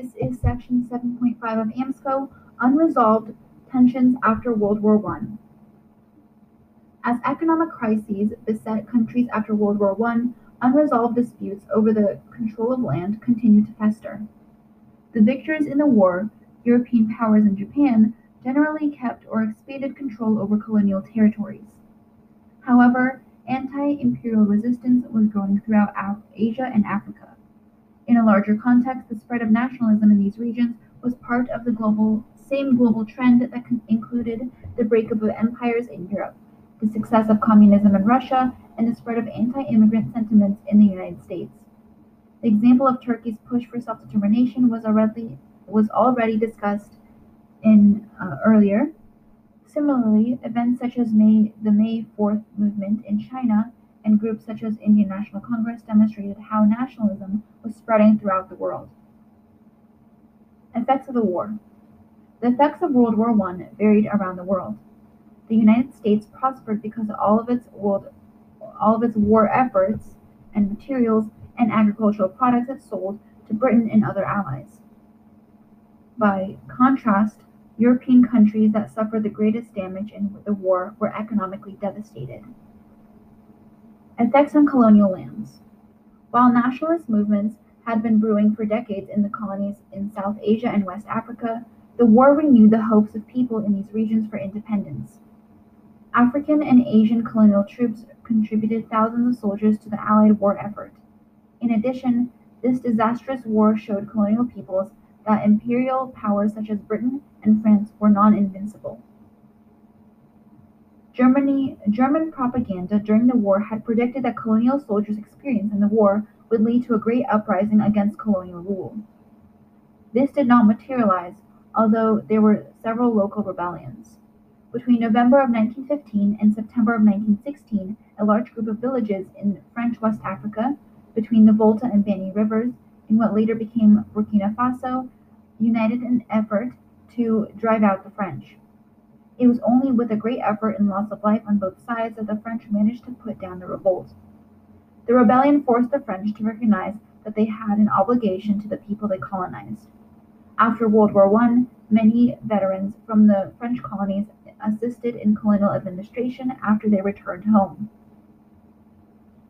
This is Section 7.5 of AMSCO Unresolved Tensions After World War I. As economic crises beset countries after World War I, unresolved disputes over the control of land continued to fester. The victors in the war, European powers and Japan, generally kept or expanded control over colonial territories. However, anti imperial resistance was growing throughout Asia and Africa. In a larger context, the spread of nationalism in these regions was part of the global, same global trend that included the breakup of empires in Europe, the success of communism in Russia, and the spread of anti immigrant sentiments in the United States. The example of Turkey's push for self determination was already, was already discussed in uh, earlier. Similarly, events such as May, the May 4th movement in China and groups such as Indian National Congress demonstrated how nationalism was spreading throughout the world. Effects of the war. The effects of World War I varied around the world. The United States prospered because all of its world, all of its war efforts and materials and agricultural products it sold to Britain and other allies. By contrast, European countries that suffered the greatest damage in the war were economically devastated. Effects on colonial lands. While nationalist movements had been brewing for decades in the colonies in South Asia and West Africa, the war renewed the hopes of people in these regions for independence. African and Asian colonial troops contributed thousands of soldiers to the Allied war effort. In addition, this disastrous war showed colonial peoples that imperial powers such as Britain and France were non-invincible. Germany, German propaganda during the war had predicted that colonial soldiers' experience in the war would lead to a great uprising against colonial rule. This did not materialize, although there were several local rebellions. Between November of 1915 and September of 1916, a large group of villages in French West Africa, between the Volta and Bani rivers, in what later became Burkina Faso, united in an effort to drive out the French. It was only with a great effort and loss of life on both sides that the French managed to put down the revolt. The rebellion forced the French to recognize that they had an obligation to the people they colonized. After World War I, many veterans from the French colonies assisted in colonial administration after they returned home.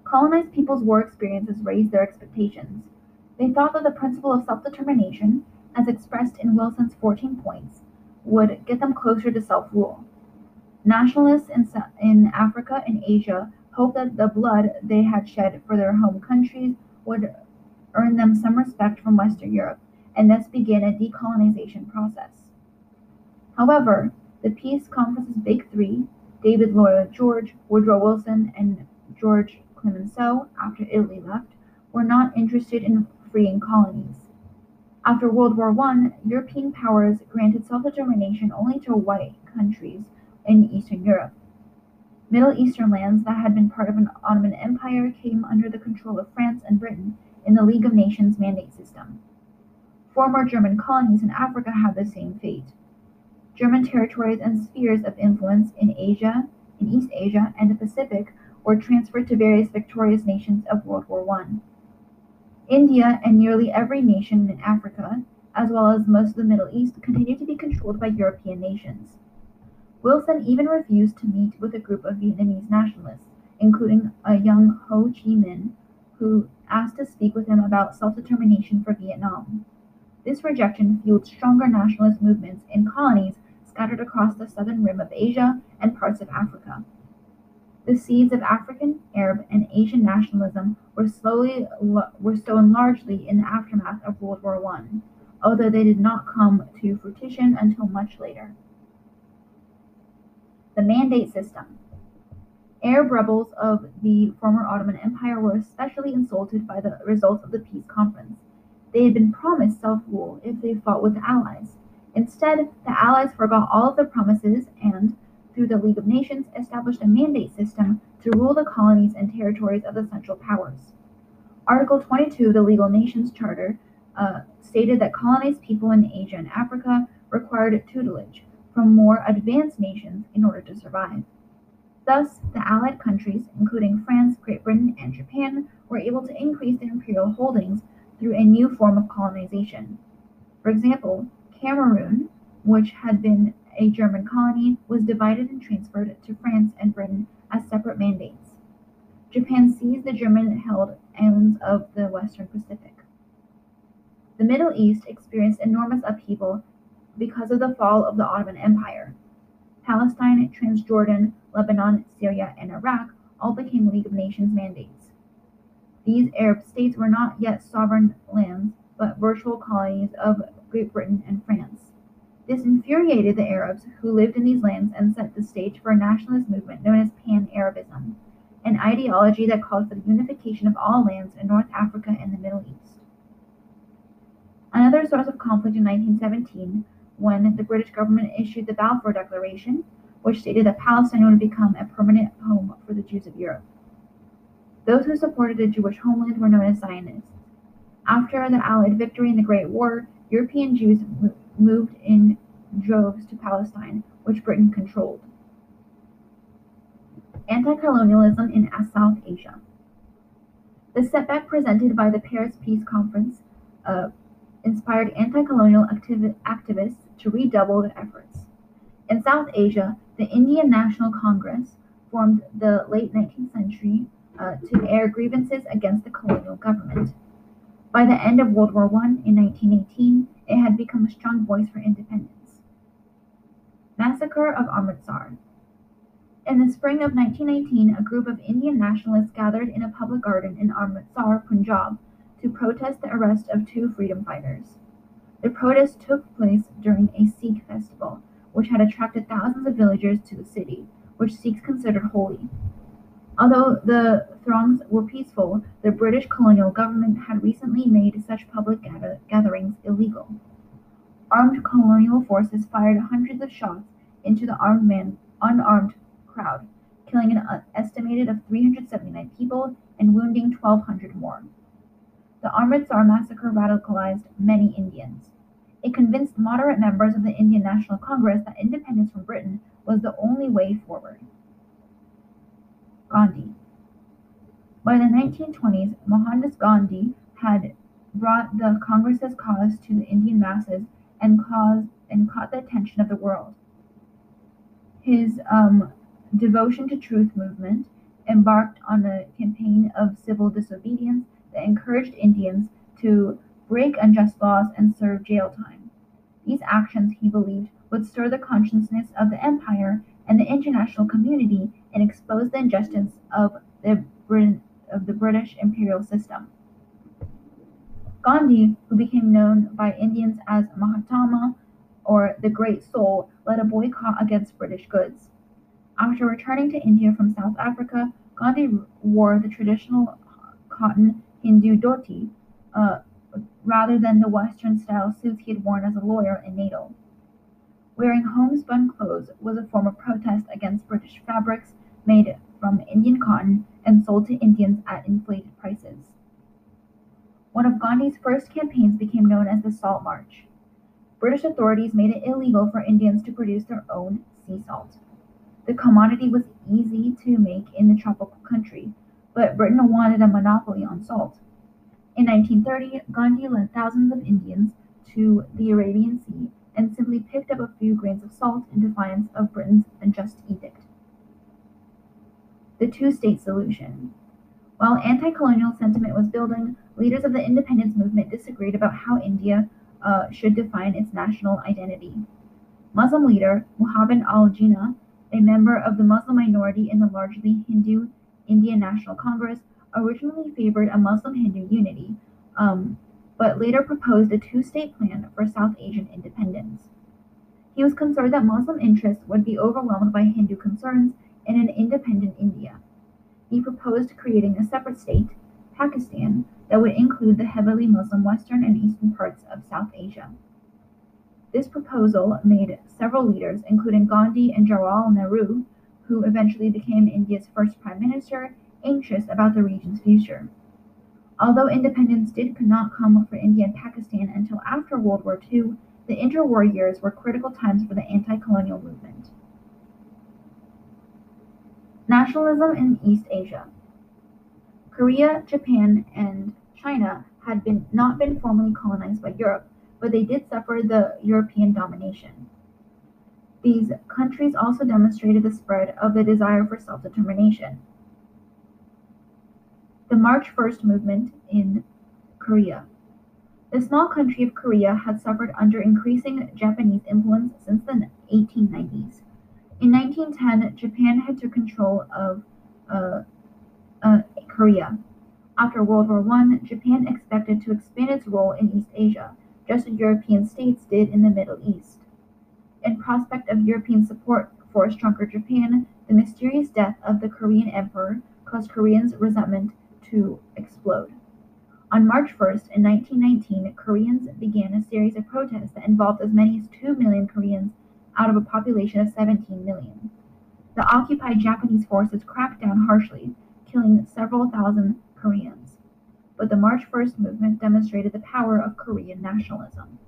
Colonized people's war experiences raised their expectations. They thought that the principle of self determination, as expressed in Wilson's 14 points, would get them closer to self rule. Nationalists in, in Africa and Asia hoped that the blood they had shed for their home countries would earn them some respect from Western Europe and thus begin a decolonization process. However, the Peace Conference's Big Three, David Lloyd George, Woodrow Wilson, and George Clemenceau, after Italy left, were not interested in freeing colonies. After World War I, European powers granted self-determination only to white countries in Eastern Europe. Middle Eastern lands that had been part of an Ottoman Empire came under the control of France and Britain in the League of Nations mandate system. Former German colonies in Africa had the same fate. German territories and spheres of influence in Asia, in East Asia, and the Pacific were transferred to various victorious nations of World War I. India and nearly every nation in Africa, as well as most of the Middle East, continued to be controlled by European nations. Wilson even refused to meet with a group of Vietnamese nationalists, including a young Ho Chi Minh, who asked to speak with him about self determination for Vietnam. This rejection fueled stronger nationalist movements in colonies scattered across the southern rim of Asia and parts of Africa. The seeds of African, Arab, and Asian nationalism were slowly were sown largely in the aftermath of World War I, although they did not come to fruition until much later. The Mandate System Arab rebels of the former Ottoman Empire were especially insulted by the results of the peace conference. They had been promised self rule if they fought with the Allies. Instead, the Allies forgot all of their promises and, through the League of Nations, established a mandate system to rule the colonies and territories of the Central Powers. Article 22 of the League of Nations Charter uh, stated that colonized people in Asia and Africa required tutelage from more advanced nations in order to survive. Thus, the Allied countries, including France, Great Britain, and Japan, were able to increase their imperial holdings through a new form of colonization. For example, Cameroon, which had been a German colony, was divided and transferred to France and Britain as separate mandates. Japan seized the German held islands of the Western Pacific. The Middle East experienced enormous upheaval because of the fall of the Ottoman Empire. Palestine, Transjordan, Lebanon, Syria, and Iraq all became League of Nations mandates. These Arab states were not yet sovereign lands, but virtual colonies of Great Britain and France. This infuriated the Arabs who lived in these lands and set the stage for a nationalist movement known as Pan Arabism, an ideology that called for the unification of all lands in North Africa and the Middle East. Another source of conflict in 1917 when the British government issued the Balfour Declaration, which stated that Palestine would become a permanent home for the Jews of Europe. Those who supported a Jewish homeland were known as Zionists. After the Allied victory in the Great War, European Jews moved in droves to Palestine, which Britain controlled. Anti colonialism in South Asia. The setback presented by the Paris Peace Conference uh, inspired anti colonial activ- activists to redouble their efforts. In South Asia, the Indian National Congress formed the late 19th century uh, to air grievances against the colonial government. By the end of World War I in 1918, it had become a strong voice for independence. Massacre of Amritsar. In the spring of 1918, a group of Indian nationalists gathered in a public garden in Amritsar, Punjab, to protest the arrest of two freedom fighters. The protest took place during a Sikh festival, which had attracted thousands of villagers to the city, which Sikhs considered holy. Although the throngs were peaceful, the British colonial government had recently made such public gather- gatherings illegal. Armed colonial forces fired hundreds of shots into the armed man, unarmed crowd, killing an uh, estimated of 379 people and wounding 1,200 more. The Amritsar massacre radicalized many Indians. It convinced moderate members of the Indian National Congress that independence from Britain was the only way forward. Gandhi. By the 1920s, Mohandas Gandhi had brought the Congress's cause to the Indian masses and caused and caught the attention of the world. His um, devotion to truth movement embarked on a campaign of civil disobedience that encouraged Indians to break unjust laws and serve jail time. These actions, he believed, would stir the consciousness of the empire and the international community and expose the injustice of the, of the British imperial system. Gandhi, who became known by Indians as Mahatma or the Great Soul, led a boycott against British goods. After returning to India from South Africa, Gandhi wore the traditional cotton Hindu dhoti, uh, rather than the Western style suits he had worn as a lawyer in Natal. Wearing homespun clothes was a form of protest against British fabrics made from Indian cotton and sold to Indians at inflated prices. One of Gandhi's first campaigns became known as the Salt March. British authorities made it illegal for Indians to produce their own sea salt. The commodity was easy to make in the tropical country, but Britain wanted a monopoly on salt. In 1930, Gandhi led thousands of Indians to the Arabian Sea and simply picked up a few grains of salt in defiance of Britain's unjust edict. The two state solution. While anti colonial sentiment was building, leaders of the independence movement disagreed about how India uh, should define its national identity. Muslim leader Muhammad Ali Jinnah, a member of the Muslim minority in the largely Hindu Indian National Congress originally favored a Muslim Hindu unity, um, but later proposed a two state plan for South Asian independence. He was concerned that Muslim interests would be overwhelmed by Hindu concerns in an independent India. He proposed creating a separate state, Pakistan, that would include the heavily Muslim western and eastern parts of South Asia. This proposal made several leaders, including Gandhi and Jawaharlal Nehru, who eventually became India's first prime minister, anxious about the region's future. Although independence did not come for India and Pakistan until after World War II, the interwar years were critical times for the anti colonial movement. Nationalism in East Asia. Korea, Japan, and China had been, not been formally colonized by Europe, but they did suffer the European domination. These countries also demonstrated the spread of the desire for self determination. The March 1st movement in Korea. The small country of Korea had suffered under increasing Japanese influence since the 1890s. In 1910, Japan had took control of uh, uh, Korea. After World War I, Japan expected to expand its role in East Asia, just as European states did in the Middle East. In prospect of European support for a stronger Japan, the mysterious death of the Korean emperor caused Koreans' resentment to explode. On March 1st, in 1919, Koreans began a series of protests that involved as many as 2 million Koreans out of a population of 17 million. The occupied Japanese forces cracked down harshly, killing several thousand Koreans. But the March 1st movement demonstrated the power of Korean nationalism.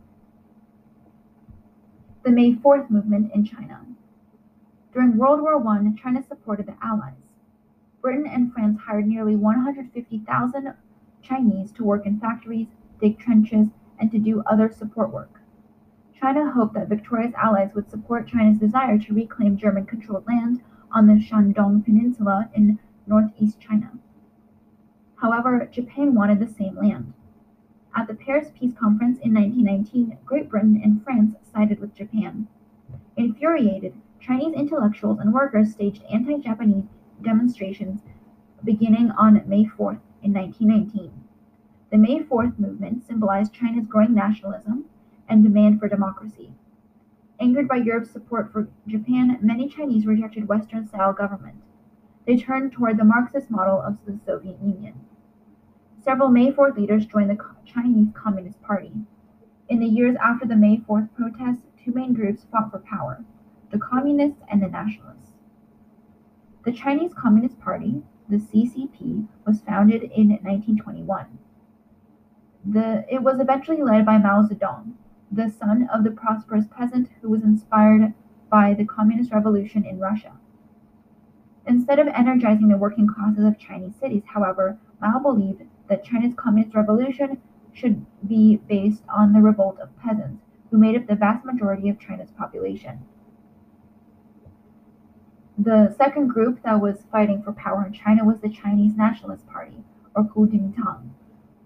The May 4th movement in China. During World War I, China supported the Allies. Britain and France hired nearly 150,000 Chinese to work in factories, dig trenches, and to do other support work. China hoped that victorious allies would support China's desire to reclaim German controlled land on the Shandong Peninsula in northeast China. However, Japan wanted the same land. At the Paris Peace Conference in 1919, Great Britain and France sided with Japan. Infuriated, Chinese intellectuals and workers staged anti Japanese demonstrations beginning on May 4th in 1919. The May 4th movement symbolized China's growing nationalism and demand for democracy. Angered by Europe's support for Japan, many Chinese rejected Western style government. They turned toward the Marxist model of the Soviet Union. Several May 4th leaders joined the Chinese Communist Party. In the years after the May 4th protests, two main groups fought for power the Communists and the Nationalists. The Chinese Communist Party, the CCP, was founded in 1921. The, it was eventually led by Mao Zedong, the son of the prosperous peasant who was inspired by the Communist Revolution in Russia. Instead of energizing the working classes of Chinese cities, however, Mao believed that China's Communist Revolution should be based on the revolt of peasants, who made up the vast majority of China's population. The second group that was fighting for power in China was the Chinese Nationalist Party, or Kuomintang,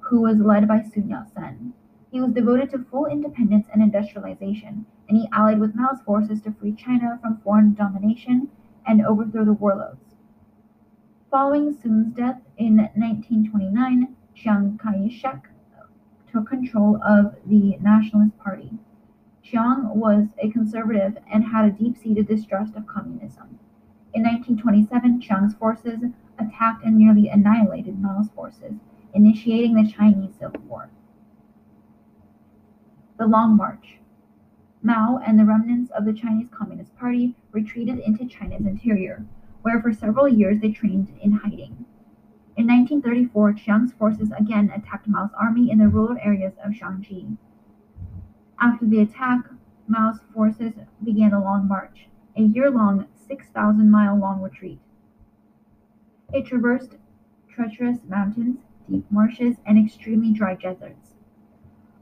who was led by Sun Yat-sen. He was devoted to full independence and industrialization, and he allied with Mao's forces to free China from foreign domination and overthrow the warlords. Following Sun's death in 1929, Chiang Kai-shek took control of the Nationalist Party. Chiang was a conservative and had a deep-seated distrust of communism. In 1927, Chiang's forces attacked and nearly annihilated Mao's forces, initiating the Chinese Civil War. The Long March. Mao and the remnants of the Chinese Communist Party retreated into China's interior, where for several years they trained in hiding. In 1934, Chiang's forces again attacked Mao's army in the rural areas of Shaanxi. After the attack, Mao's forces began a long march, a year long 6,000 mile long retreat. It traversed treacherous mountains, deep marshes, and extremely dry deserts.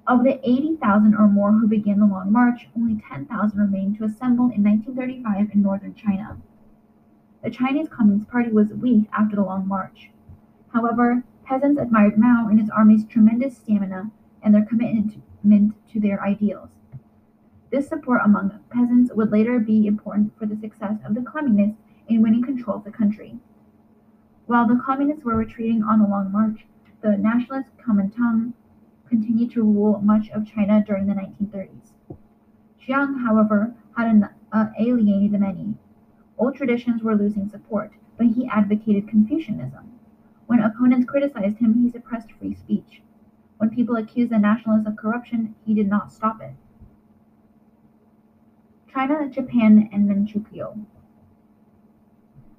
Of the 80,000 or more who began the Long March, only 10,000 remained to assemble in 1935 in northern China. The Chinese Communist Party was weak after the Long March. However, peasants admired Mao and his army's tremendous stamina and their commitment to their ideals. This support among peasants would later be important for the success of the communists in winning control of the country. While the communists were retreating on the Long March, the nationalist Kuomintang continued to rule much of China during the 1930s. Chiang, however, had uh, alienated many. Old traditions were losing support, but he advocated Confucianism. When opponents criticized him, he suppressed free speech. When people accused the nationalists of corruption, he did not stop it. China, Japan, and Manchukuo.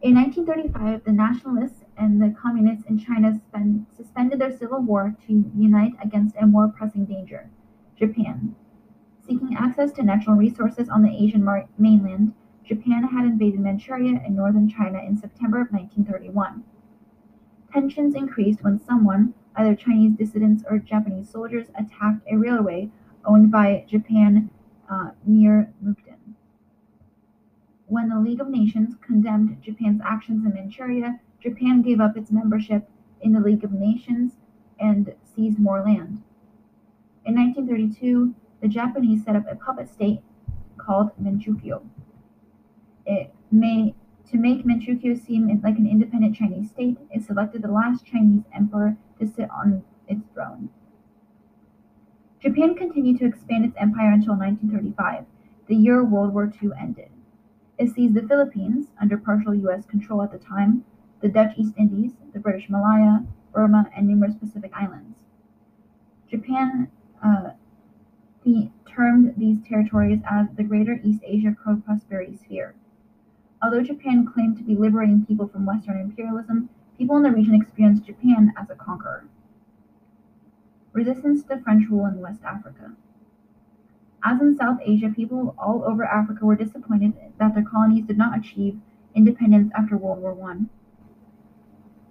In 1935, the nationalists and the communists in China spend, suspended their civil war to unite against a more pressing danger Japan. Seeking access to natural resources on the Asian mainland, Japan had invaded Manchuria in northern China in September of 1931. Tensions increased when someone, either Chinese dissidents or Japanese soldiers, attacked a railway owned by Japan uh, near Mukden. When the League of Nations condemned Japan's actions in Manchuria, Japan gave up its membership in the League of Nations and seized more land. In 1932, the Japanese set up a puppet state called Manchukuo. It may to make Manchukuo seem like an independent Chinese state, it selected the last Chinese emperor to sit on its throne. Japan continued to expand its empire until 1935, the year World War II ended. It seized the Philippines, under partial U.S. control at the time, the Dutch East Indies, the British Malaya, Burma, and numerous Pacific islands. Japan uh, termed these territories as the Greater East Asia Co-Prosperity Sphere. Although Japan claimed to be liberating people from Western imperialism, people in the region experienced Japan as a conqueror. Resistance to French rule in West Africa. As in South Asia, people all over Africa were disappointed that their colonies did not achieve independence after World War I.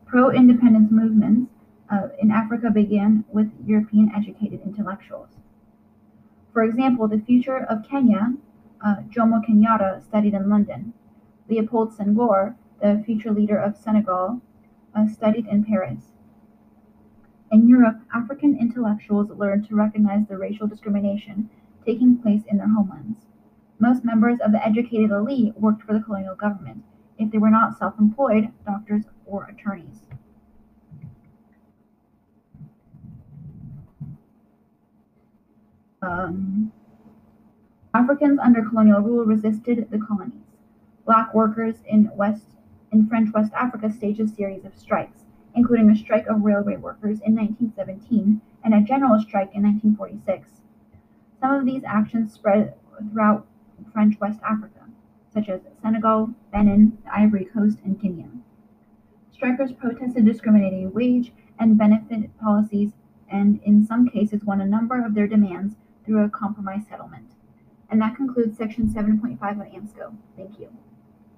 Pro independence movements uh, in Africa began with European educated intellectuals. For example, the future of Kenya, uh, Jomo Kenyatta studied in London. Leopold Senghor, the future leader of Senegal, uh, studied in Paris. In Europe, African intellectuals learned to recognize the racial discrimination taking place in their homelands. Most members of the educated elite worked for the colonial government, if they were not self employed doctors or attorneys. Um, Africans under colonial rule resisted the colonies. Black workers in West in French West Africa staged a series of strikes, including a strike of railway workers in 1917 and a general strike in 1946. Some of these actions spread throughout French West Africa, such as Senegal, Benin, the Ivory Coast, and Guinea. Strikers protested discriminating wage and benefit policies and, in some cases, won a number of their demands through a compromise settlement. And that concludes section 7.5 of AMSCO. Thank you.